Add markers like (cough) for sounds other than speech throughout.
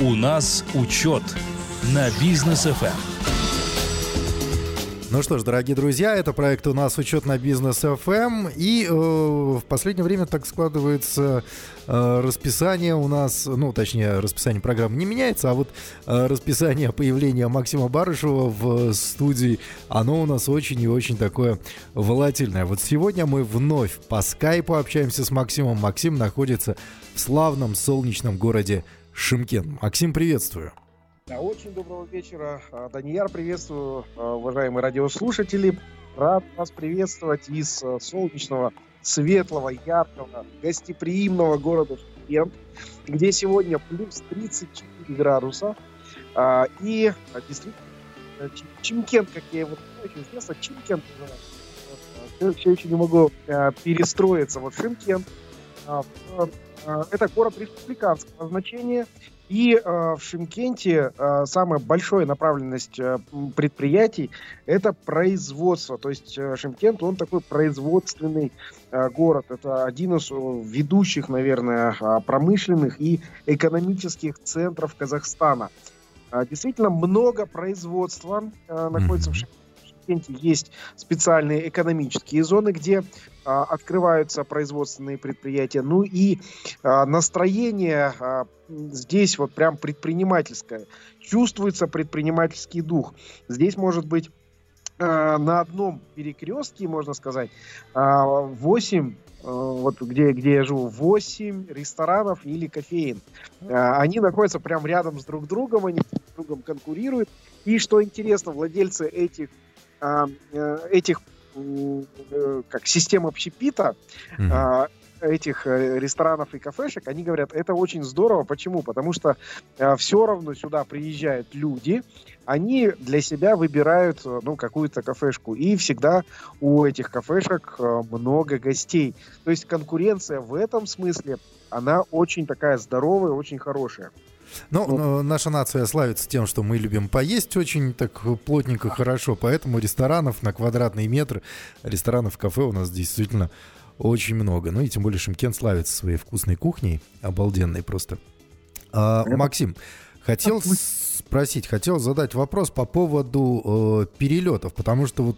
У нас учет на бизнес ФМ. Ну что ж, дорогие друзья, это проект у нас учет на бизнес FM. И э, в последнее время так складывается э, расписание у нас, ну, точнее, расписание программы не меняется, а вот э, расписание появления Максима Барышева в студии, оно у нас очень и очень такое волатильное. Вот сегодня мы вновь по скайпу общаемся с Максимом. Максим находится в славном солнечном городе Шимкент. Максим, приветствую. Очень доброго вечера. А, Данияр, приветствую, а, уважаемые радиослушатели. Рад вас приветствовать из а, солнечного, светлого, яркого, гостеприимного города Шимкент, где сегодня плюс 34 градуса. И действительно, Чимкент, как я его очень известно, Чимкент, все еще не могу перестроиться. Вот Шимкент, это город республиканского значения, и э, в Шимкенте э, самая большая направленность э, предприятий это производство. То есть э, Шимкент, он такой производственный э, город. Это один из ведущих, наверное, э, промышленных и экономических центров Казахстана. Э, действительно много производства э, находится mm-hmm. в Шимкенте Ташкенте есть специальные экономические зоны, где а, открываются производственные предприятия. Ну и а, настроение а, здесь вот прям предпринимательское. Чувствуется предпринимательский дух. Здесь может быть а, на одном перекрестке, можно сказать, 8 а, вот где, где я живу, 8 ресторанов или кофеин. А, они находятся прям рядом с друг другом, они друг с другом конкурируют. И что интересно, владельцы этих а, этих э, как систем общепита, mm-hmm. этих э, ресторанов и кафешек, они говорят, это очень здорово. Почему? Потому что все равно сюда приезжают люди, они для себя выбирают ну, какую-то кафешку. И всегда у этих кафешек много гостей. То есть конкуренция в этом смысле, она очень такая здоровая, очень хорошая. Ну, ну, наша нация славится тем, что мы любим поесть очень так плотненько, хорошо, поэтому ресторанов на квадратный метр, ресторанов, кафе у нас действительно очень много. Ну и тем более Шимкент славится своей вкусной кухней, обалденной просто. А, Максим, хотел спросить, хотел задать вопрос по поводу э, перелетов, потому что вот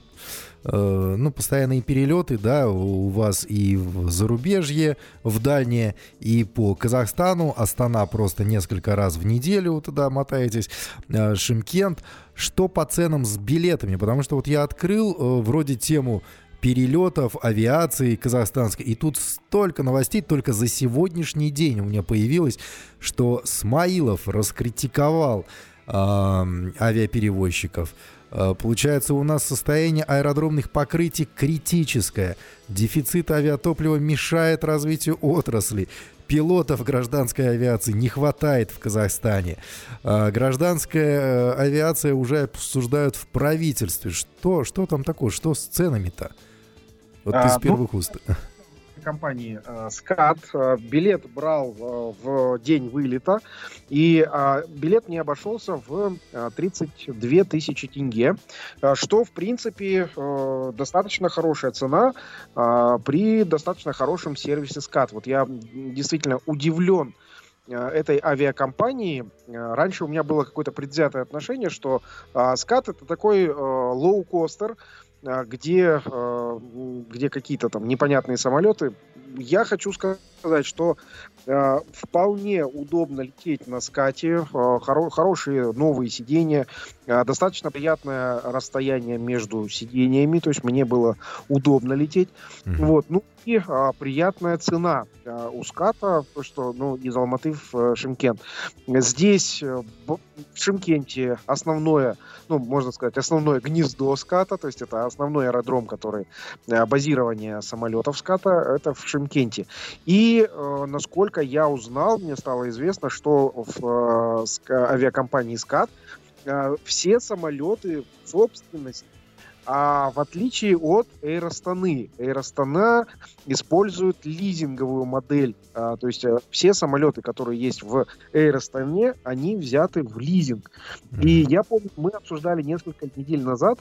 э, ну, постоянные перелеты, да, у вас и в зарубежье, в дальнее, и по Казахстану, Астана просто несколько раз в неделю туда мотаетесь, э, Шимкент. Что по ценам с билетами? Потому что вот я открыл э, вроде тему перелетов, авиации казахстанской. И тут столько новостей только за сегодняшний день у меня появилось, что Смаилов раскритиковал авиаперевозчиков. Э, получается, у нас состояние аэродромных покрытий критическое. Дефицит авиатоплива мешает развитию отрасли. Пилотов гражданской авиации не хватает в Казахстане. Э, гражданская э, авиация уже обсуждают в правительстве. Что, что там такое? Что с ценами-то? Вот а, ты с ну, первых ну, уст (laughs) компании э, «Скат». Э, билет брал э, в день вылета, и билет не обошелся в 32 тысячи тенге, что, в принципе, достаточно хорошая цена при достаточно хорошем сервисе «Скат». Вот я действительно удивлен, этой авиакомпании. Раньше у меня было какое-то предвзятое отношение, что скат это такой лоу-костер, а, где, а, где какие-то там непонятные самолеты. Я хочу сказать, что вполне удобно лететь на скате, э, хоро- хорошие новые сиденья, э, достаточно приятное расстояние между сидениями, то есть мне было удобно лететь. Mm-hmm. Вот, ну и э, приятная цена э, у ската, что ну из Алматы в э, Шимкент. Здесь э, в Шимкенте основное, ну можно сказать основное гнездо ската, то есть это основной аэродром, который э, базирование самолетов ската, это в Шимкенте. И э, насколько я узнал, мне стало известно, что в э, авиакомпании «Скат» э, все самолеты в собственности а в отличие от Эйростаны, Эйростана использует лизинговую модель. А, то есть а, все самолеты, которые есть в Эйростане, они взяты в лизинг. И я помню, мы обсуждали несколько недель назад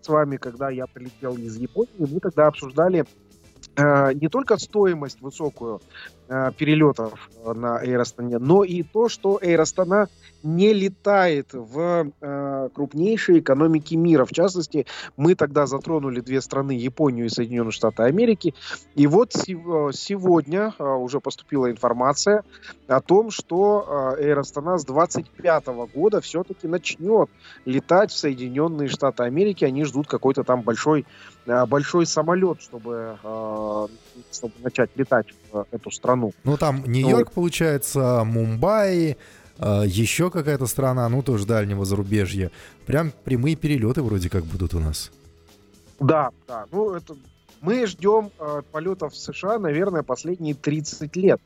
с вами, когда я прилетел из Японии, мы тогда обсуждали Э, не только стоимость высокую э, перелетов э, на Astana, но и то, что Astana не летает в э, крупнейшие экономики мира. В частности, мы тогда затронули две страны, Японию и Соединенные Штаты Америки. И вот сегодня э, уже поступила информация о том, что э, Air Astana с 25 года все-таки начнет летать в Соединенные Штаты Америки. Они ждут какой-то там большой, э, большой самолет, чтобы, э, чтобы начать летать в эту страну. Ну, там Нью-Йорк, вот. получается, Мумбаи, еще какая-то страна, ну тоже дальнего зарубежья. Прям прямые перелеты вроде как будут у нас. Да, да. Ну, это мы ждем э, полетов в США, наверное, последние 30 лет.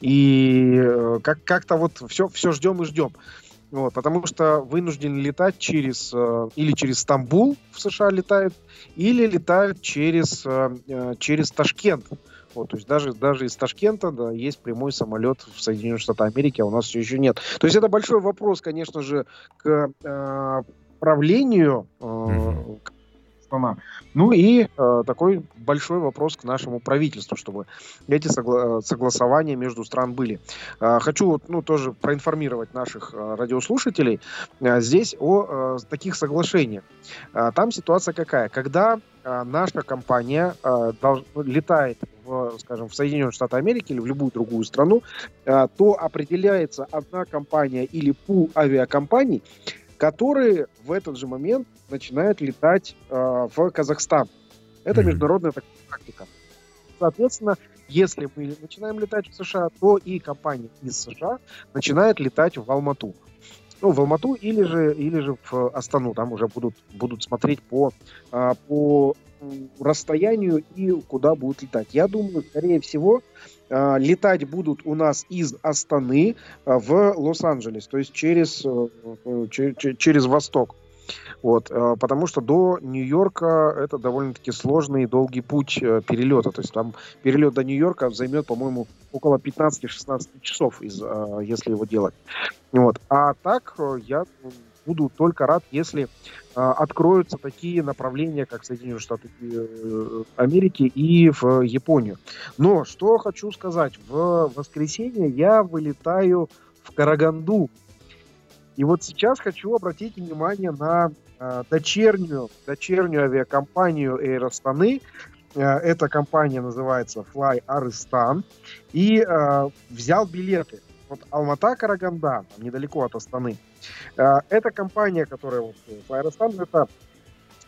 И э, как- как-то вот все, все ждем и ждем. Вот, потому что вынуждены летать через э, или через Стамбул в США летают, или летают через, э, э через Ташкент. Вот, то есть даже, даже из Ташкента да, есть прямой самолет в Соединенные Штаты Америки, а у нас все еще нет. То есть это большой вопрос, конечно же, к э, правлению э, mm-hmm страна. Ну и э, такой большой вопрос к нашему правительству, чтобы эти согла- согласования между стран были. Э, хочу ну, тоже проинформировать наших э, радиослушателей э, здесь о э, таких соглашениях. Э, там ситуация какая? Когда э, наша компания э, долж- летает скажем, в Соединенные Штаты Америки или в любую другую страну, э, то определяется одна компания или пул авиакомпаний, которые в этот же момент начинают летать э, в Казахстан. Это mm-hmm. международная такая практика. Соответственно, если мы начинаем летать в США, то и компания из США начинает летать в Алмату. Ну, в Алмату или же, или же в Астану. Там уже будут, будут смотреть по, а, по расстоянию и куда будут летать. Я думаю, скорее всего, летать будут у нас из Астаны а, в Лос-Анджелес, то есть через, э, э, через восток. Вот, э, потому что до Нью-Йорка это довольно-таки сложный и долгий путь перелета. То есть там перелет до Нью-Йорка займет, по-моему, около 15-16 часов, из, если его делать. Вот. А так я буду только рад, если а, откроются такие направления, как Соединенные Штаты э, Америки и в Японию. Но что хочу сказать, в воскресенье я вылетаю в Караганду. И вот сейчас хочу обратить внимание на э, дочернюю, дочернюю авиакомпанию. Э, эта компания называется Fly Aristan. И э, взял билеты. Вот Алмата, Караганда, недалеко от Астаны. Э, это компания, которая вот Aerostan, э, это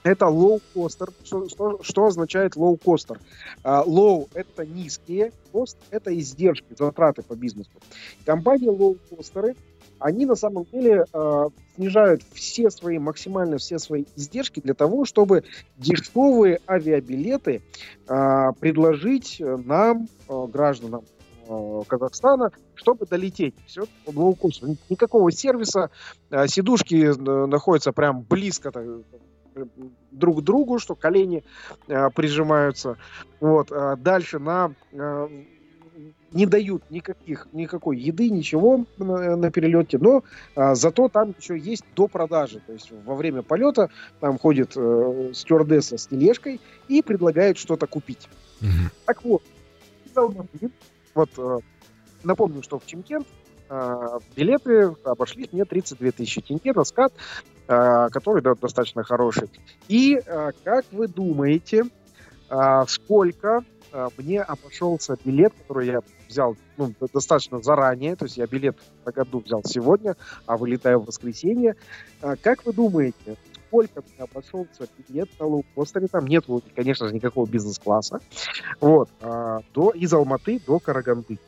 это low-костер. Что, что, что означает low-костер? Uh, low – это низкие, cost – это издержки, затраты по бизнесу. Компании low-костеры, они на самом деле uh, снижают все свои, максимально все свои издержки для того, чтобы дешевые авиабилеты uh, предложить нам, гражданам Э, Казахстана, чтобы долететь. Все по лоукосту. Никакого сервиса. Э, сидушки э, находятся прям близко друг к другу, что колени прижимаются. Вот. Дальше на не дают никаких, никакой еды, ничего на, на перелете, но а, зато там еще есть до продажи. То есть во время полета там ходит э, стюардесса с тележкой и предлагает что-то купить. Mm-hmm. Так вот, вот э, напомню, что в Чимкент э, билеты обошлись мне 32 тысячи тенге на скат, э, который да, достаточно хороший. И как вы думаете, сколько мне обошелся билет, который я взял ну, достаточно заранее, то есть я билет на году взял сегодня, а вылетаю в воскресенье. Как вы думаете, сколько мне обошелся билет на лоукостере, там нет, конечно же, никакого бизнес-класса, вот, а, до, из Алматы до Караганды.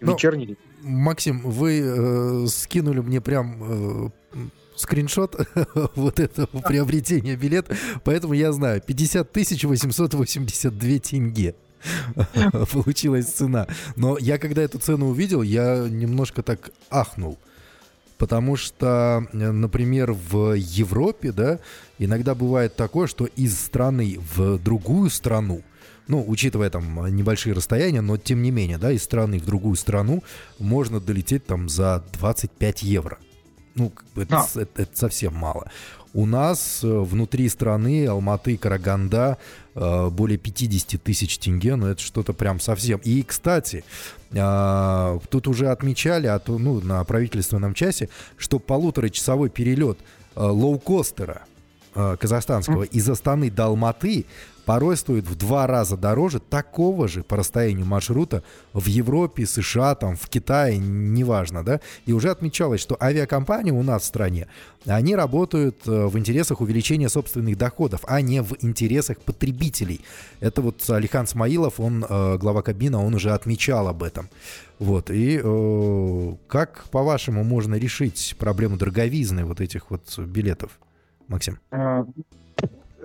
Ну, вечерний Максим, вы э, скинули мне прям э, скриншот (laughs) вот этого приобретения билета, поэтому я знаю, 50 882 тенге (laughs) получилась цена. Но я когда эту цену увидел, я немножко так ахнул. Потому что, э, например, в Европе, да, иногда бывает такое, что из страны в другую страну, ну, учитывая там небольшие расстояния, но тем не менее, да, из страны в другую страну можно долететь там за 25 евро. Ну, это, да. это, это совсем мало. У нас э, внутри страны Алматы, Караганда э, более 50 тысяч тенге, но это что-то прям совсем. И, кстати, э, тут уже отмечали а то, ну, на правительственном часе, что полуторачасовой перелет лоукостера казахстанского из Астаны до Алматы порой стоит в два раза дороже такого же по расстоянию маршрута в Европе, США, там, в Китае, неважно, да, и уже отмечалось, что авиакомпании у нас в стране, они работают э, в интересах увеличения собственных доходов, а не в интересах потребителей. Это вот Алихан Смаилов, он, э, глава кабина, он уже отмечал об этом. Вот, и э, как, по-вашему, можно решить проблему дороговизны вот этих вот билетов, Максим?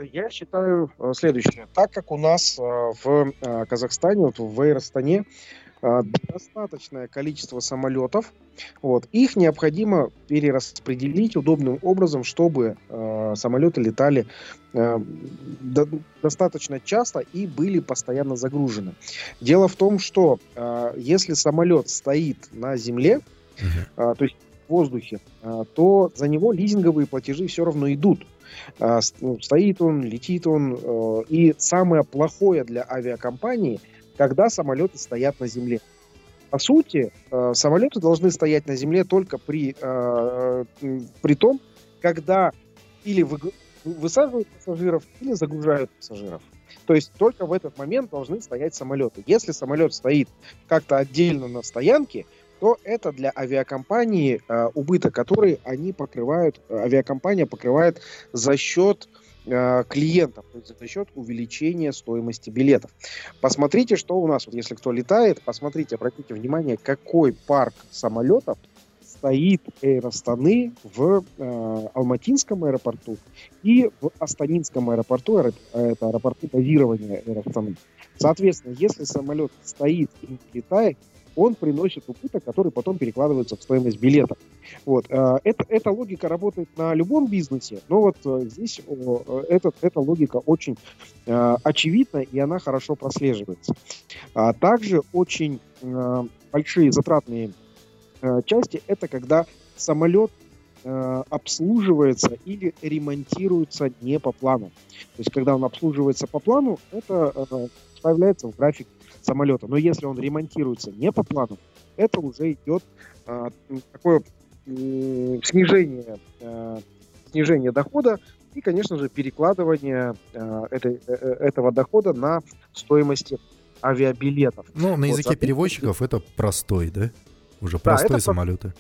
Я считаю э, следующее. Так как у нас э, в э, Казахстане, вот в Эйростане, достаточное количество самолетов, вот, их необходимо перераспределить удобным образом, чтобы э, самолеты летали э, до, достаточно часто и были постоянно загружены. Дело в том, что э, если самолет стоит на земле, uh-huh. э, то есть в воздухе, э, то за него лизинговые платежи все равно идут. А, ну, стоит он, летит он. Э, и самое плохое для авиакомпании, когда самолеты стоят на земле. По сути, э, самолеты должны стоять на земле только при, э, при том, когда или вы, высаживают пассажиров, или загружают пассажиров. То есть только в этот момент должны стоять самолеты. Если самолет стоит как-то отдельно на стоянке, то это для авиакомпании э, убыток, который они покрывают, э, авиакомпания покрывает за счет э, клиентов, то есть за счет увеличения стоимости билетов. Посмотрите, что у нас, вот если кто летает, посмотрите, обратите внимание, какой парк самолетов стоит Аэростаны в э, Алматинском аэропорту и в Астанинском аэропорту, это аэропорту базирования Аэростаны. Соответственно, если самолет стоит и летает, он приносит убыток, который потом перекладывается в стоимость билета. Вот. Э, это, эта логика работает на любом бизнесе, но вот э, здесь этот, эта логика очень э, очевидна, и она хорошо прослеживается. А также очень большие затратные части – это когда самолет обслуживается или ремонтируется не по плану. То есть, когда он обслуживается по плану, это появляется в график самолета. Но если он ремонтируется не по плану, это уже идет а, такое э, снижение, э, снижение дохода и, конечно же, перекладывание э, этой, э, этого дохода на стоимости авиабилетов. Ну, на языке вот, перевозчиков это простой, да? Уже простой да, самолеты.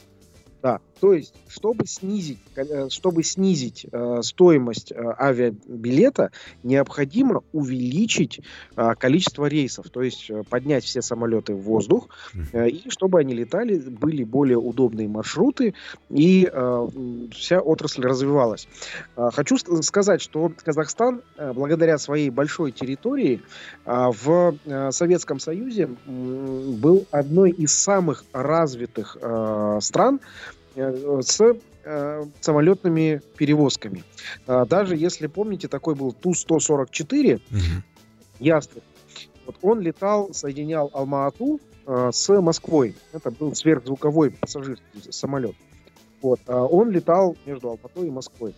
Да, то есть, чтобы снизить, э, чтобы снизить э, стоимость э, авиабилета, необходимо увеличить э, количество рейсов, то есть э, поднять все самолеты в воздух, э, и чтобы они летали, были более удобные маршруты, и э, вся отрасль развивалась. Э, хочу сказать, что Казахстан, э, благодаря своей большой территории, э, в э, Советском Союзе э, был одной из самых развитых э, стран, с э, самолетными перевозками. А, даже если помните, такой был Ту-144, угу. Ястреб. Вот он летал, соединял Алма-Ату э, с Москвой. Это был сверхзвуковой пассажирский самолет. Вот. А он летал между Алматой и Москвой.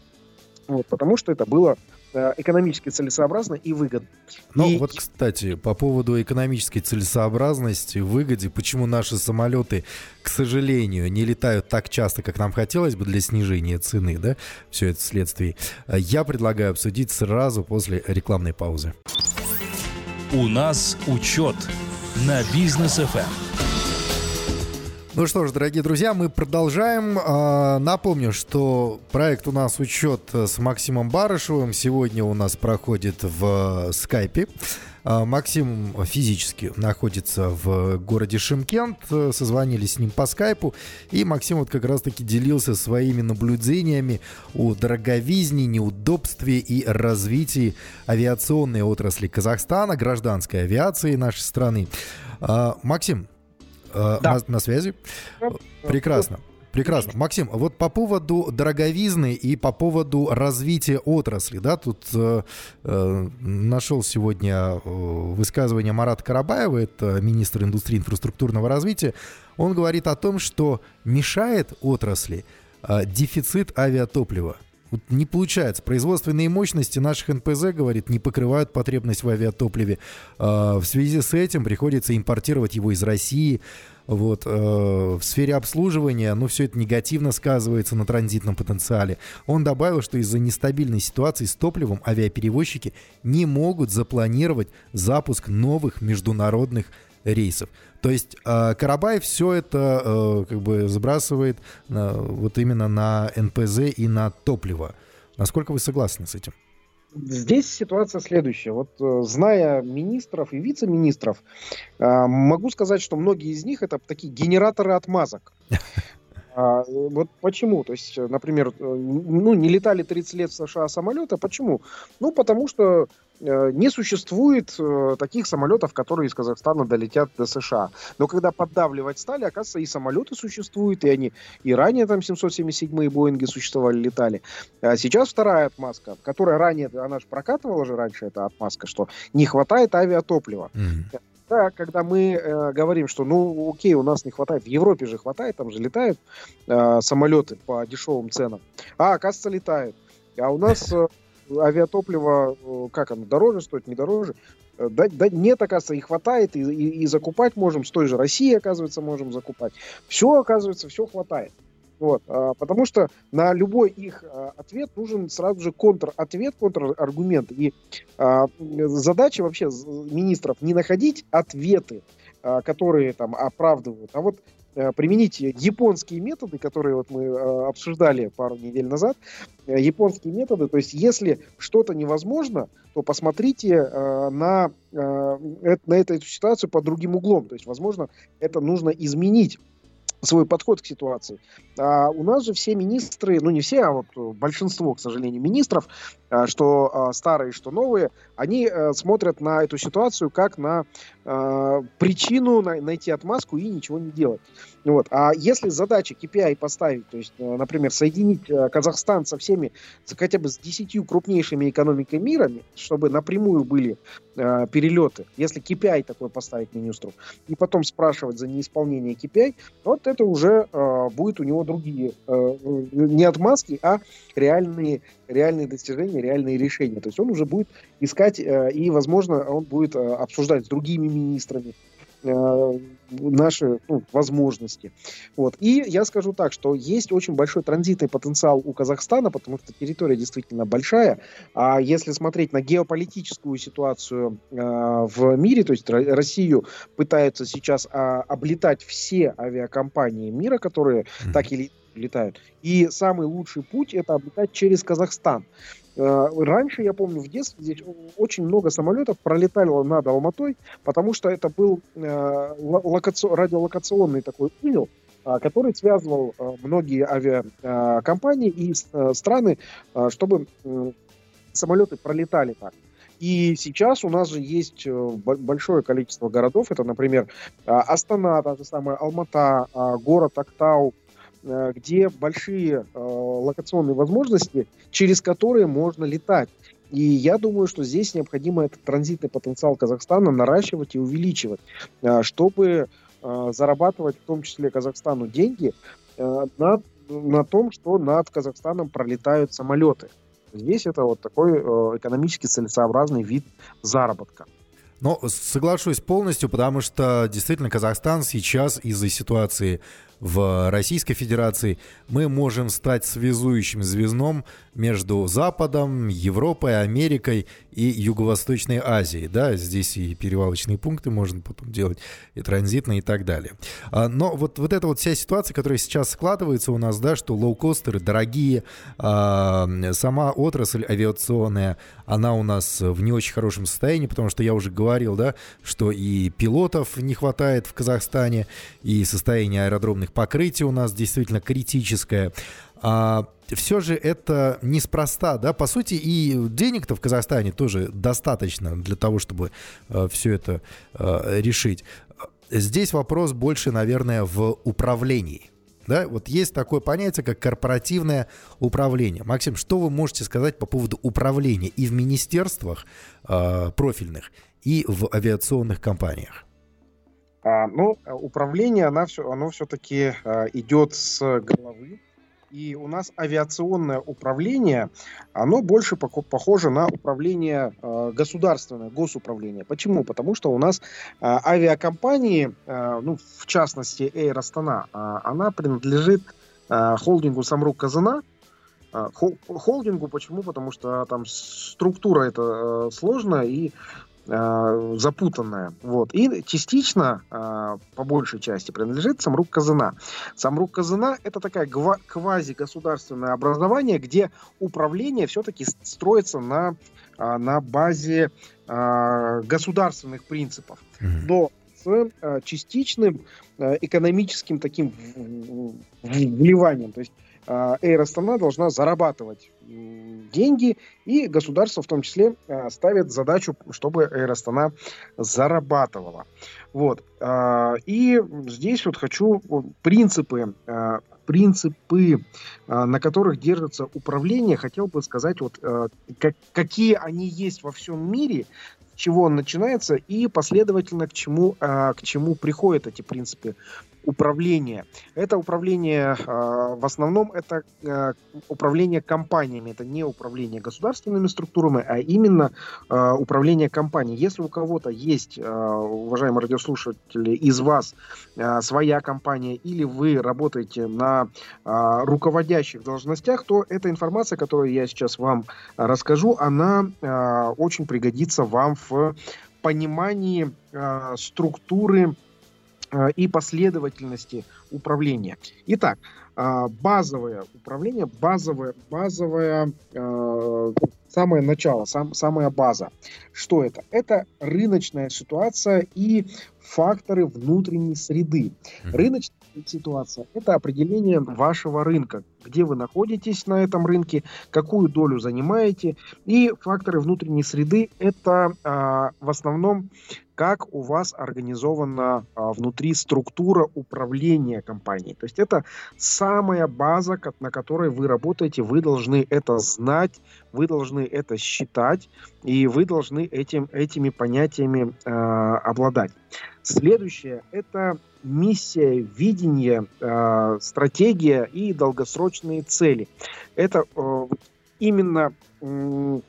Вот, потому что это было Э, экономически целесообразно и выгодно. Ну и... вот, кстати, по поводу экономической целесообразности, выгоде, почему наши самолеты, к сожалению, не летают так часто, как нам хотелось бы для снижения цены, да, все это вследствие, э, я предлагаю обсудить сразу после рекламной паузы. У нас учет на бизнес FM. Ну что ж, дорогие друзья, мы продолжаем. А, напомню, что проект у нас учет с Максимом Барышевым. Сегодня у нас проходит в скайпе. А, Максим физически находится в городе Шимкент. Созвонились с ним по скайпу. И Максим вот как раз-таки делился своими наблюдениями о дороговизне, неудобстве и развитии авиационной отрасли Казахстана, гражданской авиации нашей страны. А, Максим, да. на, на связи? Прекрасно. Прекрасно. Максим, вот по поводу дороговизны и по поводу развития отрасли, да, тут э, э, нашел сегодня э, высказывание Марата Карабаева, это министр индустрии инфраструктурного развития. Он говорит о том, что мешает отрасли э, дефицит авиатоплива. Вот не получается. Производственные мощности наших НПЗ, говорит, не покрывают потребность в авиатопливе. А, в связи с этим приходится импортировать его из России. Вот, э, в сфере обслуживания, ну, все это негативно сказывается на транзитном потенциале. Он добавил, что из-за нестабильной ситуации с топливом авиаперевозчики не могут запланировать запуск новых международных рейсов. То есть э, Карабаев все это э, как бы сбрасывает э, вот именно на НПЗ и на топливо. Насколько вы согласны с этим? Здесь ситуация следующая. Вот э, зная министров и вице-министров, э, могу сказать, что многие из них это такие генераторы отмазок. (laughs) А, вот почему? То есть, например, э, ну, не летали 30 лет в США самолеты. Почему? Ну, потому что не существует э, таких самолетов, которые из Казахстана долетят до США. Но когда поддавливать стали, оказывается, и самолеты существуют, и они и ранее там 777-е Боинги существовали, летали. А сейчас вторая отмазка, которая ранее, она же прокатывала же раньше эта отмазка, что не хватает авиатоплива. Mm-hmm. Да, когда мы э, говорим, что ну окей, у нас не хватает, в Европе же хватает, там же летают э, самолеты по дешевым ценам, а оказывается летают. А у нас э, авиатопливо, э, как оно, дороже стоит, не дороже? Э, да, да нет, оказывается, и хватает, и, и, и закупать можем, с той же России, оказывается, можем закупать. Все, оказывается, все хватает. Вот, а, потому что на любой их а, ответ нужен сразу же контр-ответ, контраргумент. И а, задача вообще министров не находить ответы, а, которые там оправдывают, а вот применить японские методы, которые вот мы э, обсуждали пару недель назад, э, японские методы, то есть если что-то невозможно, то посмотрите на, на эту ситуацию под другим углом, то есть, возможно, это нужно изменить свой подход к ситуации. А у нас же все министры, ну не все, а вот большинство, к сожалению, министров, что а, старые, что новые, они а, смотрят на эту ситуацию как на причину на, найти отмазку и ничего не делать. Вот. А если задача KPI поставить, то есть, э, например, соединить э, Казахстан со всеми, хотя бы с десятью крупнейшими экономиками мира, чтобы напрямую были э, перелеты, если KPI такой поставить министру, и потом спрашивать за неисполнение KPI, вот это уже э, будет у него другие, э, не отмазки, а реальные, реальные достижения, реальные решения. То есть он уже будет искать, э, и, возможно, он будет э, обсуждать с другими министрами, Э, наши ну, возможности. Вот. И я скажу так, что есть очень большой транзитный потенциал у Казахстана, потому что территория действительно большая. А если смотреть на геополитическую ситуацию э, в мире, то есть Россию пытаются сейчас э, облетать все авиакомпании мира, которые mm-hmm. так или летают. И самый лучший путь это облетать через Казахстан. Э, раньше, я помню, в детстве здесь очень много самолетов пролетало над Алматой, потому что это был э, радиолокационный такой узел, а, который связывал э, многие авиакомпании и страны, чтобы самолеты пролетали так. И сейчас у нас же есть большое количество городов. Это, например, Астана, та же самая Алмата, город Актау, где большие э, локационные возможности, через которые можно летать. И я думаю, что здесь необходимо этот транзитный потенциал Казахстана наращивать и увеличивать, э, чтобы э, зарабатывать в том числе Казахстану деньги э, на, на том, что над Казахстаном пролетают самолеты. Здесь это вот такой э, экономически целесообразный вид заработка. Но соглашусь полностью, потому что действительно Казахстан сейчас из-за ситуации в Российской Федерации, мы можем стать связующим звездом между Западом, Европой, Америкой и Юго-Восточной Азией. Да, здесь и перевалочные пункты можно потом делать, и транзитные и так далее. А, но вот, вот эта вот вся ситуация, которая сейчас складывается у нас, да, что лоукостеры дорогие, а, сама отрасль авиационная, она у нас в не очень хорошем состоянии, потому что я уже говорил, да, что и пилотов не хватает в Казахстане, и состояние аэродромных покрытий у нас действительно критическое. А, все же это неспроста, да, по сути, и денег-то в Казахстане тоже достаточно для того, чтобы э, все это э, решить. Здесь вопрос больше, наверное, в управлении. Да, вот есть такое понятие, как корпоративное управление. Максим, что вы можете сказать по поводу управления и в министерствах э, профильных, и в авиационных компаниях? А, ну, управление, она все, оно все-таки а, идет с головы, И у нас авиационное управление, оно больше похоже на управление э, государственное, госуправление. Почему? Потому что у нас э, авиакомпании, э, ну, в частности, Air Astana, она принадлежит холдингу Самрук Казана, холдингу. Почему? Потому что там структура это сложная и э, запутанная. Вот. И частично, э, по большей части, принадлежит Самрук Казана. Самрук Казана это такая квази-государственное образование, где управление все-таки строится на, э, на базе э, государственных принципов. Но с э, частичным э, экономическим таким вливанием. То есть э, Air Astana должна зарабатывать деньги, и государство в том числе э, ставит задачу, чтобы Astana зарабатывала. Вот. Э, и здесь вот хочу принципы э, принципы, на которых держится управление, хотел бы сказать, вот как, какие они есть во всем мире, чего он начинается и последовательно к чему, к чему приходят эти принципы управление. Это управление, а, в основном это а, управление компаниями, это не управление государственными структурами, а именно а, управление компанией. Если у кого-то есть, уважаемые радиослушатели, из вас своя компания или вы работаете на руководящих должностях, то эта информация, которую я сейчас вам расскажу, она очень пригодится вам в понимании структуры и последовательности управления. Итак, э, базовое управление, базовое, базовое э, самое начало, сам, самая база. Что это? Это рыночная ситуация и факторы внутренней среды. Рыночная ситуация – это определение вашего рынка, где вы находитесь на этом рынке, какую долю занимаете. И факторы внутренней среды – это а, в основном как у вас организована а, внутри структура управления компанией. То есть это самая база, на которой вы работаете, вы должны это знать, вы должны это считать, и вы должны этим, этими понятиями э, обладать. Следующее – это миссия, видение, э, стратегия и долгосрочные цели. Это э, именно э,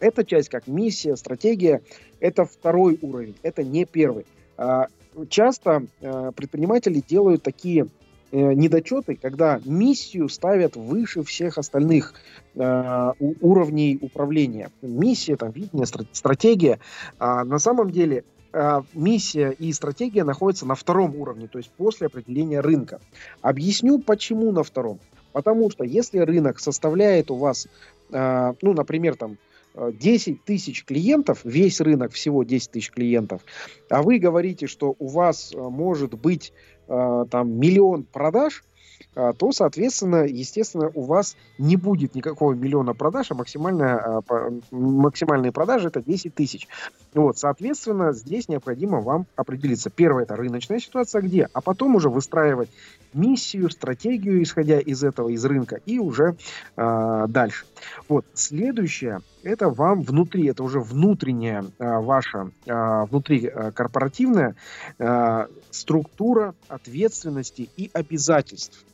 эта часть, как миссия, стратегия, это второй уровень, это не первый. Э, часто э, предприниматели делают такие э, недочеты, когда миссию ставят выше всех остальных э, уровней управления. Миссия, там, видение, стратегия. А на самом деле э, миссия и стратегия находятся на втором уровне, то есть после определения рынка. Объясню, почему на втором. Потому что если рынок составляет у вас, э, ну, например, там 10 тысяч клиентов, весь рынок всего 10 тысяч клиентов, а вы говорите, что у вас э, может быть э, там миллион продаж, то, соответственно, естественно, у вас не будет никакого миллиона продаж, а максимальная, максимальные продажи это 10 тысяч. Вот, соответственно, здесь необходимо вам определиться. Первое, это рыночная ситуация где, а потом уже выстраивать миссию, стратегию, исходя из этого, из рынка, и уже э, дальше. Вот, следующее, это вам внутри, это уже внутренняя э, ваша, э, внутри э, корпоративная э, структура ответственности и обязательств.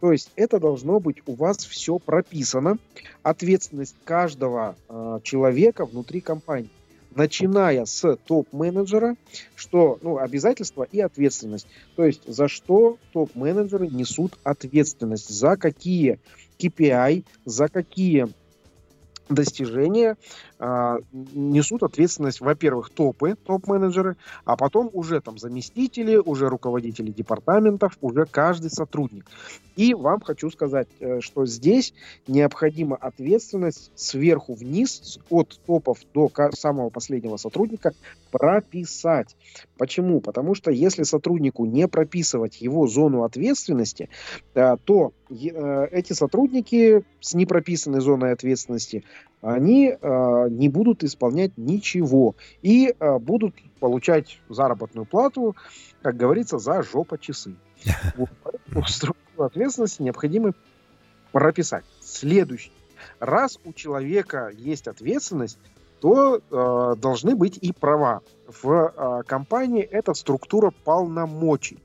То есть это должно быть у вас все прописано. Ответственность каждого э, человека внутри компании. Начиная с топ-менеджера, что ну, обязательства и ответственность. То есть за что топ-менеджеры несут ответственность, за какие KPI, за какие достижения несут ответственность, во-первых, топы, топ-менеджеры, а потом уже там заместители, уже руководители департаментов, уже каждый сотрудник. И вам хочу сказать, э, что здесь необходима ответственность сверху вниз, от топов до самого последнего сотрудника прописать. Почему? Потому что если сотруднику не прописывать его зону ответственности, э, то э, эти сотрудники с непрописанной зоной ответственности, они э, не будут исполнять ничего и будут получать заработную плату, как говорится, за жопа часы. (laughs) структуру ответственности необходимо прописать. Следующий. Раз у человека есть ответственность, то э, должны быть и права. В э, компании это структура полномочий.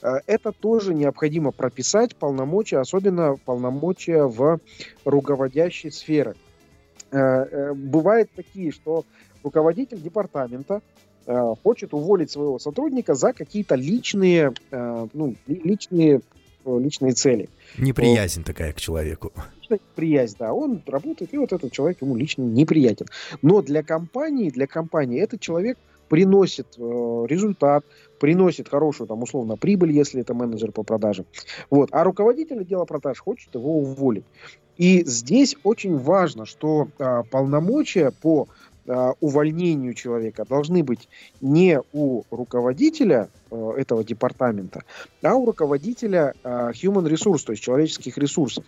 Э, это тоже необходимо прописать, полномочия, особенно полномочия в руководящей сфере. Э, э, бывают такие, что руководитель департамента э, хочет уволить своего сотрудника за какие-то личные, ну, личные, личные цели. Неприязнь вот. такая к человеку. Неприязнь, да. Он работает, и вот этот человек ему лично неприятен. Но для компании, для компании этот человек приносит э, результат, приносит хорошую, там, условно, прибыль, если это менеджер по продажам. Вот. А руководитель отдела продаж хочет его уволить. И здесь очень важно, что э, полномочия по э, увольнению человека должны быть не у руководителя этого департамента, а у руководителя э, human resource, то есть человеческих ресурсов.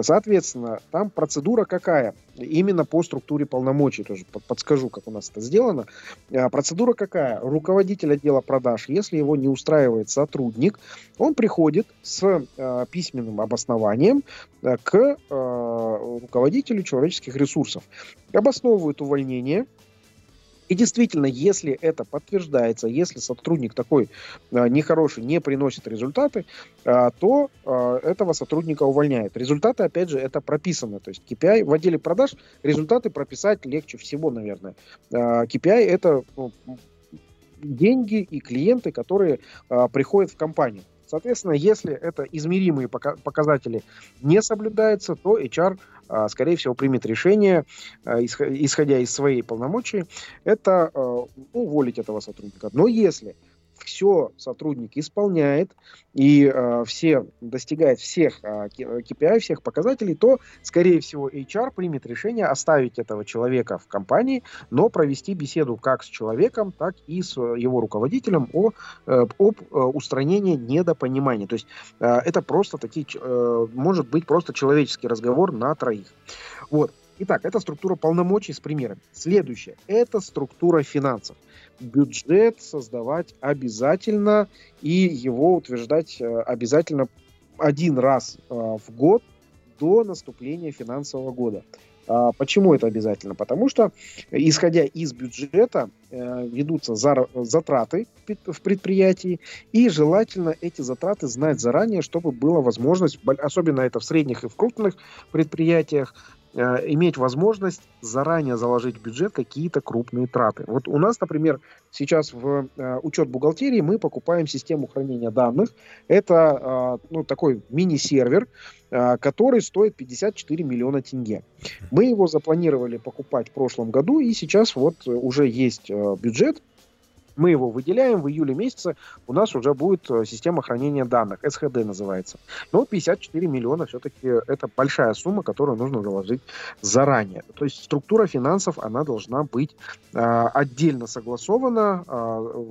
Соответственно, там процедура какая? Именно по структуре полномочий, тоже подскажу, как у нас это сделано. Э, процедура какая? Руководитель отдела продаж, если его не устраивает сотрудник, он приходит с письменным обоснованием к руководителю человеческих ресурсов. Обосновывает увольнение, и действительно, если это подтверждается, если сотрудник такой э, нехороший не приносит результаты, э, то э, этого сотрудника увольняют. Результаты, опять же, это прописано. То есть KPI в отделе продаж результаты прописать легче всего, наверное. KPI это ну, деньги и клиенты, которые приходят в компанию. Соответственно, если это измеримые показатели не соблюдаются, то HR, а, скорее всего, примет решение, а, исходя из своей полномочий, это а, уволить этого сотрудника. Но если все сотрудник исполняет и э, все достигает всех э, KPI, всех показателей, то, скорее всего, HR примет решение оставить этого человека в компании, но провести беседу как с человеком, так и с его руководителем о, э, об э, устранении недопонимания. То есть э, это просто такие, э, может быть просто человеческий разговор на троих. Вот. Итак, это структура полномочий с примерами. Следующее – это структура финансов бюджет создавать обязательно и его утверждать э, обязательно один раз э, в год до наступления финансового года. А почему это обязательно? Потому что, исходя из бюджета, э, ведутся затраты в предприятии, и желательно эти затраты знать заранее, чтобы была возможность, особенно это в средних и в крупных предприятиях, иметь возможность заранее заложить в бюджет какие-то крупные траты. Вот у нас, например, сейчас в э, учет бухгалтерии мы покупаем систему хранения данных. Это э, ну, такой мини-сервер, который стоит 54 миллиона тенге. Мы его запланировали покупать в прошлом году, и сейчас вот уже есть бюджет мы его выделяем, в июле месяце у нас уже будет э, система хранения данных, СХД называется. Но 54 миллиона все-таки это большая сумма, которую нужно заложить заранее. То есть структура финансов, она должна быть э, отдельно согласована э,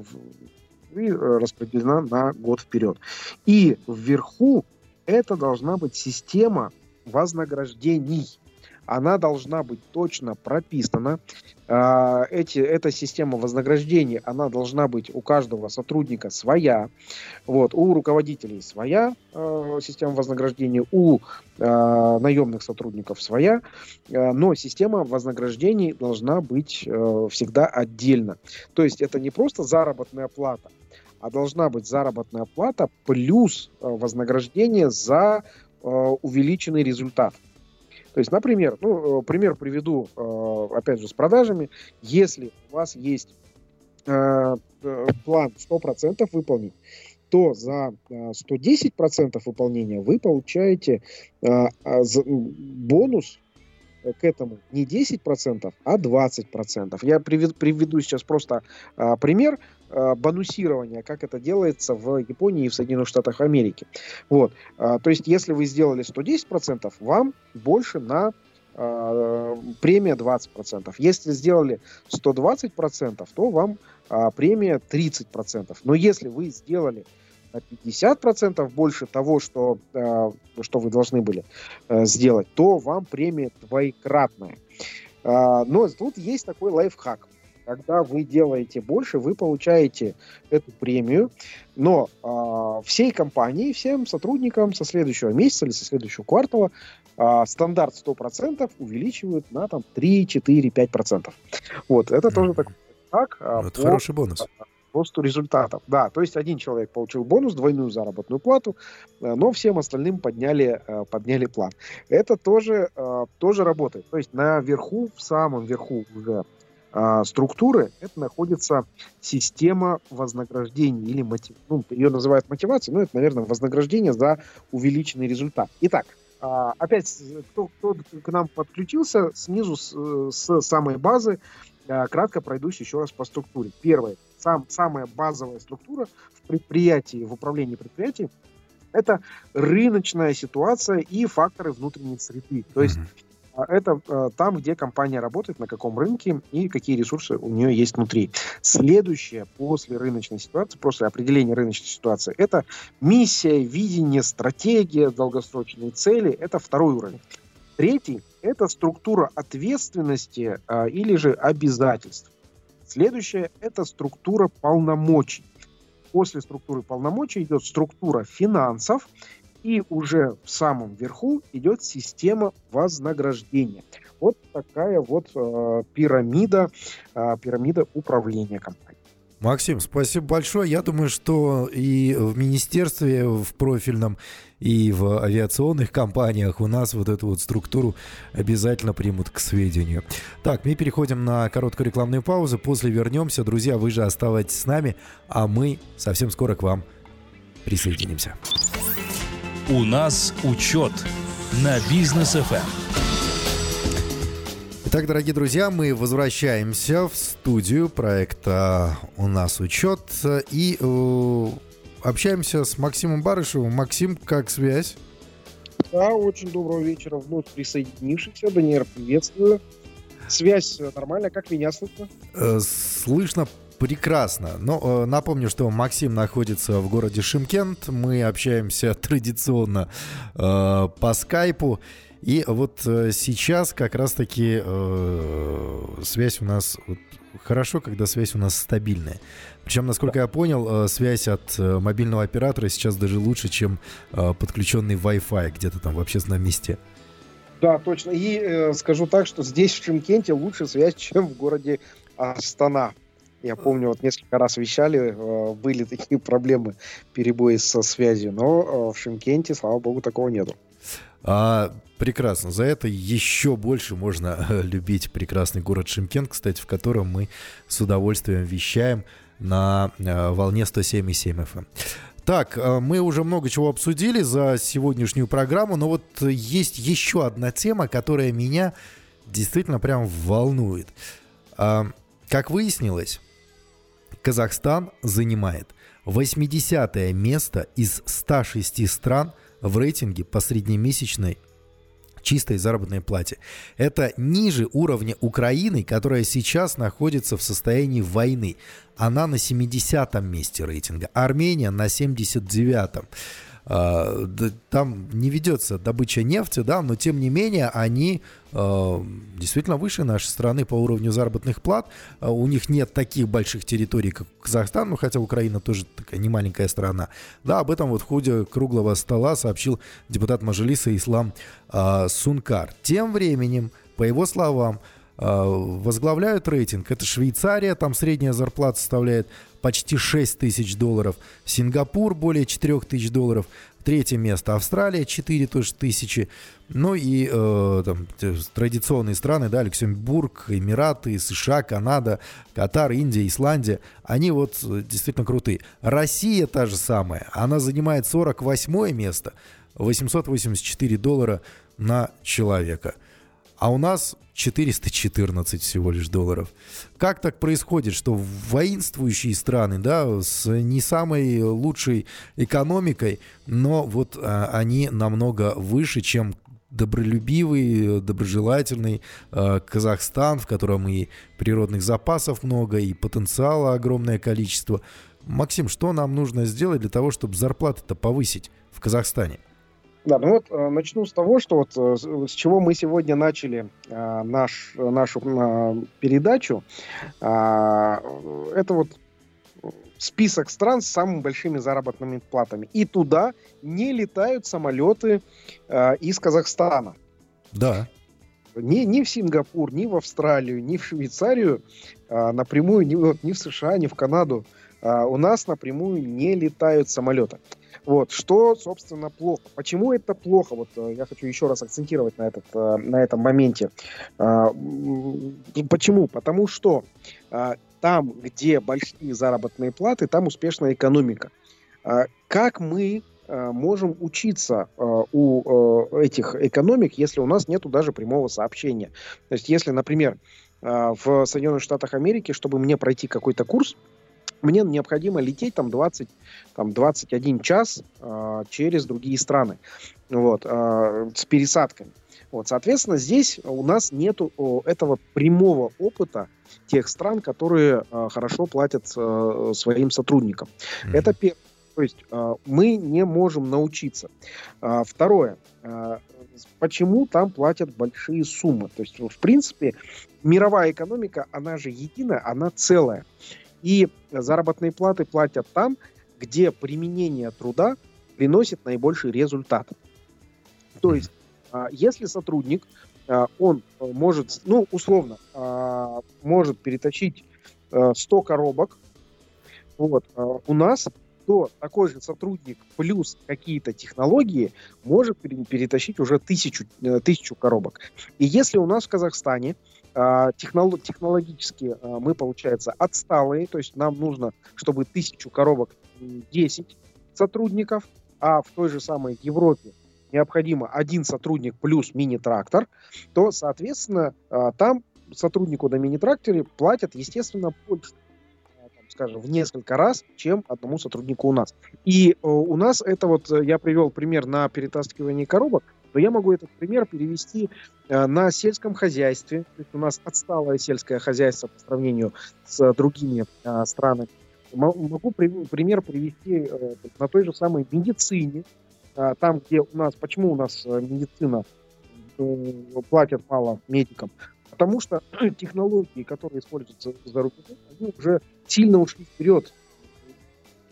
и распределена на год вперед. И вверху это должна быть система вознаграждений она должна быть точно прописана. А, эти, эта система вознаграждений, она должна быть у каждого сотрудника своя. Вот, у руководителей своя э, система вознаграждения, у э, наемных сотрудников своя. Но система вознаграждений должна быть э, всегда отдельно. То есть это не просто заработная плата, а должна быть заработная плата плюс э, вознаграждение за э, увеличенный результат. То есть, например, ну, э, пример приведу, э, опять же, с продажами. Если у вас есть э, план 100% выполнить, то за 110% выполнения вы получаете а, бонус к этому не 10%, а 20%. Я приведу сейчас просто пример. Э, бонусирования, как это делается в Японии и в Соединенных Штатах Америки. Вот. А, то есть, если вы сделали 110%, вам больше на э, премия 20%. Если сделали 120%, то вам а, премия 30%. Но если вы сделали на 50% больше того, что, э, что вы должны были сделать, то вам премия двоекратная. А, но тут есть такой лайфхак. Когда вы делаете больше, вы получаете эту премию, но э, всей компании, всем сотрудникам со следующего месяца или со следующего квартала э, стандарт 100% увеличивают на там 3, 4, 5%. Вот, это mm-hmm. тоже такой так. Это по, хороший бонус. Росту результатов. Да, то есть один человек получил бонус, двойную заработную плату, э, но всем остальным подняли, э, подняли план. Это тоже, э, тоже работает. То есть наверху, в самом верху уже структуры, это находится система вознаграждений или мотив... ну, ее называют мотивацией, но это, наверное, вознаграждение за увеличенный результат. Итак, опять, кто, кто к нам подключился, снизу с, с самой базы Э, кратко пройдусь еще раз по структуре. Первое, сам, самая базовая структура в предприятии, в управлении предприятием, это рыночная ситуация и факторы внутренней среды. То есть. Это э, там, где компания работает, на каком рынке и какие ресурсы у нее есть внутри. Следующее после рыночной ситуации, после определения рыночной ситуации, это миссия, видение, стратегия, долгосрочные цели. Это второй уровень. Третий – это структура ответственности а, или же обязательств. Следующее – это структура полномочий. После структуры полномочий идет структура финансов, и уже в самом верху идет система вознаграждения. Вот такая вот э, пирамида, э, пирамида управления компанией. Максим, спасибо большое. Я думаю, что и в министерстве, в профильном, и в авиационных компаниях у нас вот эту вот структуру обязательно примут к сведению. Так, мы переходим на короткую рекламную паузу. После вернемся. Друзья, вы же оставайтесь с нами, а мы совсем скоро к вам присоединимся. У нас учет на бизнес FM. Итак, дорогие друзья, мы возвращаемся в студию проекта «У нас учет» и э, общаемся с Максимом Барышевым. Максим, как связь? Да, очень доброго вечера, вновь присоединившихся. Даниэль, приветствую. Связь нормальная, как меня слышно? Э, слышно прекрасно. Но э, напомню, что Максим находится в городе Шимкент. Мы общаемся (laughs) традиционно э, по скайпу. И вот э, сейчас как раз-таки э, связь у нас вот, хорошо, когда связь у нас стабильная. Причем, насколько я понял, э, связь от мобильного оператора сейчас даже лучше, чем э, подключенный Wi-Fi где-то там в общественном месте. Да, точно. И э, скажу так, что здесь в Шимкенте лучше связь, (laughs) чем в городе Астана. Я помню, вот несколько раз вещали, э, были такие (laughs) проблемы, перебои со связью, но в Шимкенте, слава богу, такого нету. А, прекрасно. За это еще больше можно (laughs) любить прекрасный город Шимкент, кстати, в котором мы с удовольствием вещаем на э, волне 107,7 FM. Эм. Так, э, мы уже много чего обсудили за сегодняшнюю программу, но вот есть еще одна тема, которая меня действительно прям волнует. Как выяснилось, Казахстан занимает 80 место из 106 стран – в рейтинге по среднемесячной чистой заработной плате. Это ниже уровня Украины, которая сейчас находится в состоянии войны. Она на 70-м месте рейтинга, Армения на 79-м. А, там не ведется добыча нефти, да, но тем не менее они а, действительно выше нашей страны по уровню заработных плат. А, у них нет таких больших территорий, как Казахстан, ну хотя Украина тоже такая немаленькая страна. Да, об этом вот в ходе круглого стола сообщил депутат Мажилиса Ислам Сункар. Тем временем, по его словам, возглавляют рейтинг. Это Швейцария, там средняя зарплата составляет почти 6 тысяч долларов. Сингапур более 4 тысяч долларов. Третье место Австралия 4 тоже тысячи. Ну и э, там, традиционные страны, да, Люксембург, Эмираты, США, Канада, Катар, Индия, Исландия, они вот э, действительно крутые. Россия та же самая, она занимает 48 место, 884 доллара на человека. А у нас 414 всего лишь долларов. Как так происходит, что воинствующие страны, да, с не самой лучшей экономикой, но вот а, они намного выше, чем добролюбивый, доброжелательный э, Казахстан, в котором и природных запасов много, и потенциала огромное количество. Максим, что нам нужно сделать для того, чтобы зарплаты-то повысить в Казахстане? Да, ну вот э, начну с того, что вот э, с чего мы сегодня начали э, наш, нашу передачу. А, это вот список стран с самыми большими заработными платами. И туда не летают самолеты из Казахстана. Да. Ни, ни в Сингапур, ни в Австралию, ни в Швейцарию а, напрямую, ни, вот, ни в США, ни в Канаду а, у нас напрямую не летают самолеты. Вот, что, собственно, плохо. Почему это плохо? Вот э, я хочу еще раз акцентировать на, этот, э, на этом моменте. А, почему? Потому что там, где большие заработные платы, там успешная экономика. Как мы можем учиться у этих экономик, если у нас нету даже прямого сообщения? То есть, если, например, в Соединенных Штатах Америки, чтобы мне пройти какой-то курс, мне необходимо лететь там 20, там 21 час э, через другие страны, вот, э, с пересадками. Вот, соответственно, здесь у нас нет этого прямого опыта тех стран, которые э, хорошо платят э, своим сотрудникам. Mm-hmm. Это первое. То есть э, мы не можем научиться. Э, второе. Э, почему там платят большие суммы? То есть, в принципе, мировая экономика, она же единая, она целая. И заработные платы платят там, где применение труда приносит наибольший результат. То есть, а, если сотрудник, а, он может, ну, условно, а, может перетащить 100 коробок, вот, у нас то такой же сотрудник плюс какие-то технологии может перетащить уже тысячу, э, тысячу коробок. И если у нас в Казахстане технолог, технологически а, мы, получается, отсталые, то есть нам нужно, чтобы тысячу коробок 10 сотрудников, а в той же самой Европе необходимо один сотрудник плюс мини-трактор, то, соответственно, а, там сотруднику на мини-тракторе платят, естественно, больше скажем, в несколько раз, чем одному сотруднику у нас. И у нас это вот, я привел пример на перетаскивании коробок, то я могу этот пример перевести э, на сельском хозяйстве. То есть у нас отсталое сельское хозяйство по сравнению с другими э, странами. Могу при, пример привести э, на той же самой медицине. Там, где у нас, почему у нас медицина платят мало медикам? Потому что (clears throat) технологии, которые используются за рубежом, они уже сильно ушли вперед,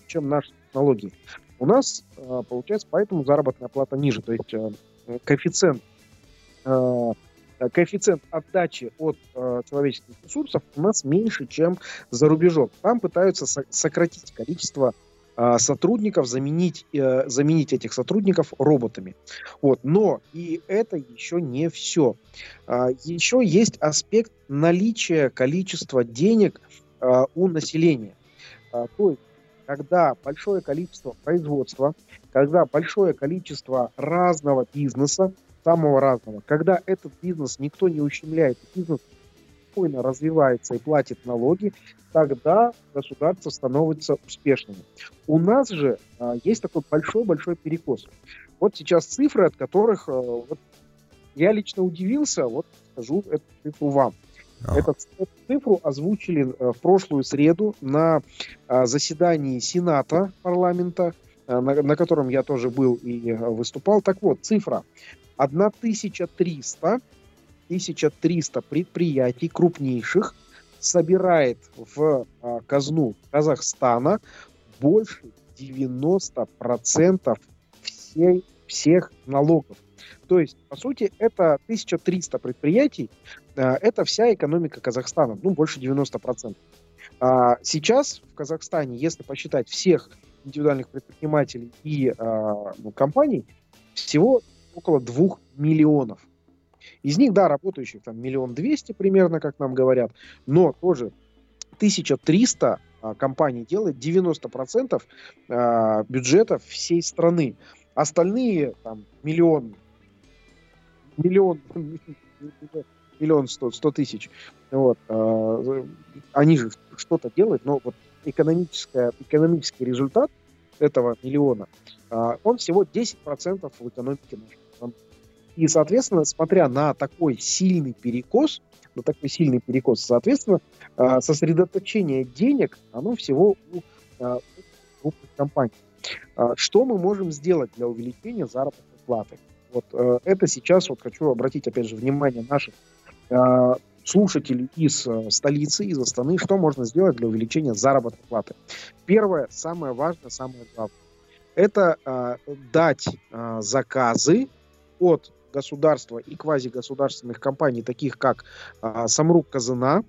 чем наши технологии. У нас, получается, поэтому заработная плата ниже. То есть коэффициент э, коэффициент отдачи от э, человеческих ресурсов у нас меньше, чем за рубежом. Там пытаются со- сократить количество э, сотрудников, заменить, э, заменить этих сотрудников роботами. Вот. Но и это еще не все. Э, еще есть аспект наличия количества денег э, у населения. Э, то есть когда большое количество производства, когда большое количество разного бизнеса, самого разного, когда этот бизнес никто не ущемляет, бизнес спокойно развивается и платит налоги, тогда государство становится успешным. У нас же а, есть такой большой-большой перекос. Вот сейчас цифры, от которых а, вот, я лично удивился, вот скажу эту цифру вам. А. Эту цифру озвучили э, в прошлую среду на э, заседании Сената парламента, э, на, на котором я тоже был и выступал. Так вот, цифра 1300, 1300 предприятий крупнейших собирает в казну Казахстана больше 90% всей, всех налогов. То есть, по сути, это 1300 предприятий, э, это вся экономика Казахстана, ну, больше 90%. А сейчас в Казахстане, если посчитать всех индивидуальных предпринимателей и а, ну, компаний, всего около 2 миллионов. Из них, да, работающих там миллион двести примерно, как нам говорят, но тоже 1300 а, компаний делает 90% а, бюджета всей страны. Остальные там миллион миллион, миллион сто, сто тысяч. Вот. А, они же что-то делают, но вот экономическая, экономический результат этого миллиона, а, он всего 10% в экономике нашей страны. И, соответственно, смотря на такой сильный перекос, на такой сильный перекос, соответственно, а, сосредоточение денег, оно всего у, крупных компаний. Что мы можем сделать для увеличения заработной платы. Вот э, это сейчас вот хочу обратить опять же внимание наших э, слушателей из э, столицы, из Астаны, что можно сделать для увеличения заработной платы. Первое, самое важное, самое главное, это дать заказы от государства и квазигосударственных компаний, таких как Самрук Казана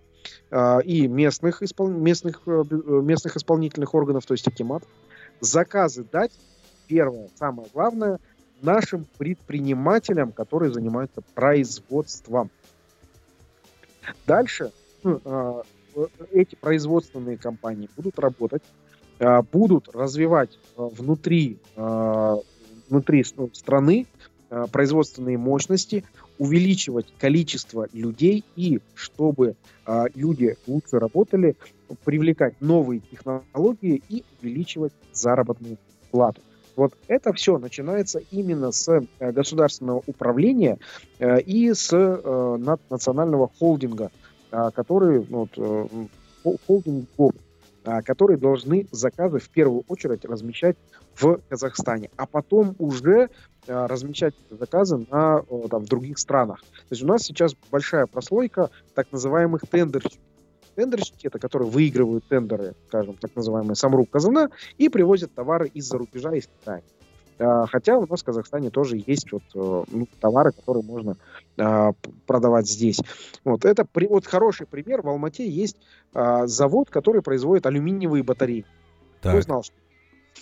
и местных, испол... местных, местных исполнительных органов, то есть Акимат, заказы дать, первое, самое главное, нашим предпринимателям, которые занимаются производством. Дальше э, эти производственные компании будут работать, э, будут развивать э, внутри, внутри ну, страны производственные мощности, увеличивать количество людей и, чтобы люди лучше работали, привлекать новые технологии и увеличивать заработную плату. Вот это все начинается именно с э, государственного управления э, и с э, национального холдинга, который, ну, вот, холдинг которые должны заказы в первую очередь размещать в Казахстане, а потом уже размещать заказы на, там, в других странах. То есть у нас сейчас большая прослойка так называемых тендерщиков тендерщики, это которые выигрывают тендеры, скажем, так называемые Самрук Казана, и привозят товары из-за рубежа, из Китая. А, хотя у нас в Казахстане тоже есть вот, э, ну, товары, которые можно а, продавать здесь. Вот это вот хороший пример. В Алмате есть а, завод, который производит алюминиевые батареи. Так. Кто знал, что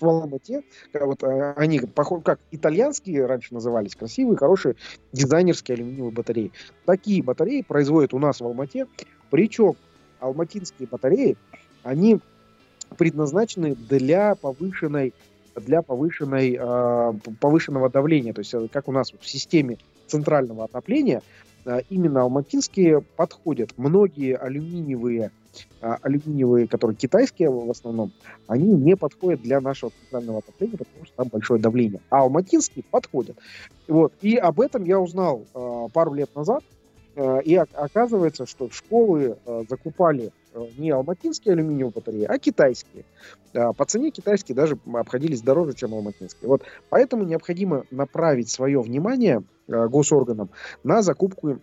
в Алмате вот, они похожи, как итальянские раньше назывались, красивые, хорошие дизайнерские алюминиевые батареи. Такие батареи производят у нас в Алмате. Причем алматинские батареи, они предназначены для повышенной для повышенной, э, повышенного давления. То есть, э, как у нас в системе центрального отопления, э, именно алматинские подходят. Многие алюминиевые, э, алюминиевые, которые китайские в основном, они не подходят для нашего центрального отопления, потому что там большое давление. А алматинские подходят. Вот. И об этом я узнал пару лет назад, и оказывается, что школы э, закупали э, не алматинские алюминиевые батареи, а китайские. По цене китайские даже обходились дороже, чем алматинские. Вот поэтому необходимо направить свое внимание госорганам на закупку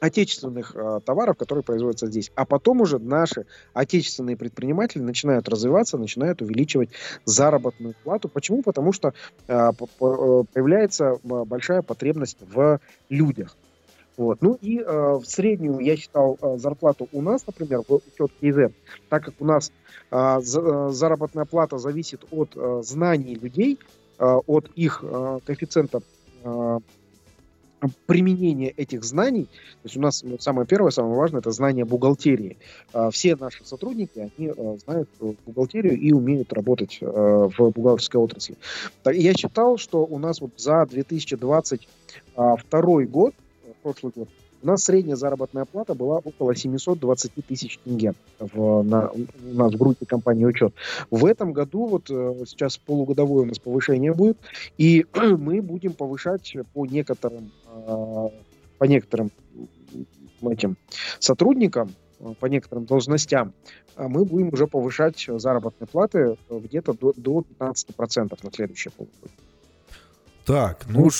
отечественных э, товаров, которые производятся здесь. А потом уже наши отечественные предприниматели начинают развиваться, начинают увеличивать заработную плату. Почему? Потому что э, появляется большая потребность в людях. Вот. Ну и э, в среднюю я считал э, зарплату у нас, например, в учет КИЗ, так как у нас э, заработная плата зависит от э, знаний людей, э, от их э, коэффициента э, применения этих знаний. То есть у нас ну, самое первое, самое важное, это знание бухгалтерии. Э, все наши сотрудники, они э, знают бухгалтерию и умеют работать э, в бухгалтерской отрасли. Я считал, что у нас вот за 2022 год прошлый год, у нас средняя заработная плата была около 720 тысяч тенге в, на, у нас в группе компании «Учет». В этом году, вот э, сейчас полугодовое у нас повышение будет, и (clears throat) мы будем повышать по некоторым, э, по некоторым этим сотрудникам, э, по некоторым должностям, мы будем уже повышать заработные платы где-то до, до 15% на следующее полугодие. Так, ну, ну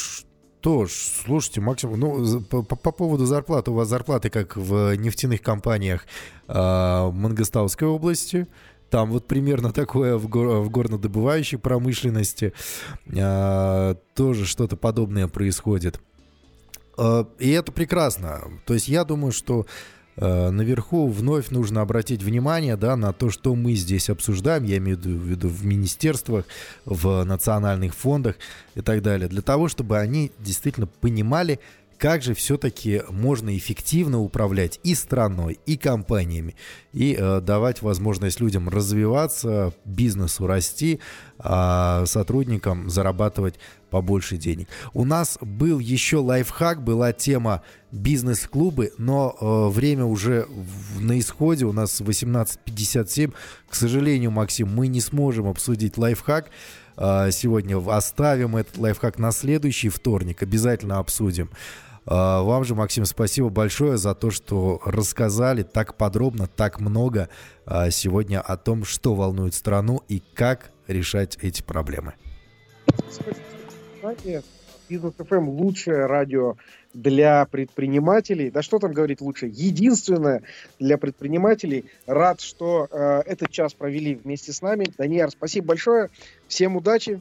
что ж, слушайте, Максим, ну, по, по поводу зарплаты. У вас зарплаты как в нефтяных компаниях э, Мангостауской области. Там вот примерно такое в, гор, в горнодобывающей промышленности. Э, тоже что-то подобное происходит. Э, и это прекрасно. То есть я думаю, что наверху вновь нужно обратить внимание да, на то, что мы здесь обсуждаем, я имею в виду в министерствах, в национальных фондах и так далее, для того, чтобы они действительно понимали, как же все-таки можно эффективно управлять и страной, и компаниями, и э, давать возможность людям развиваться, бизнесу расти, а сотрудникам зарабатывать побольше денег. У нас был еще лайфхак, была тема бизнес-клубы, но э, время уже в, на исходе, у нас 18.57. К сожалению, Максим, мы не сможем обсудить лайфхак. Э, сегодня оставим этот лайфхак на следующий вторник, обязательно обсудим. А, вам же, Максим, спасибо большое за то, что рассказали так подробно, так много а, сегодня о том, что волнует страну и как решать эти проблемы. Бизнес ФМ лучшее радио для предпринимателей. Да что там говорить лучше? Единственное для предпринимателей. Рад, что э, этот час провели вместе с нами. Даниэр, спасибо большое. Всем удачи.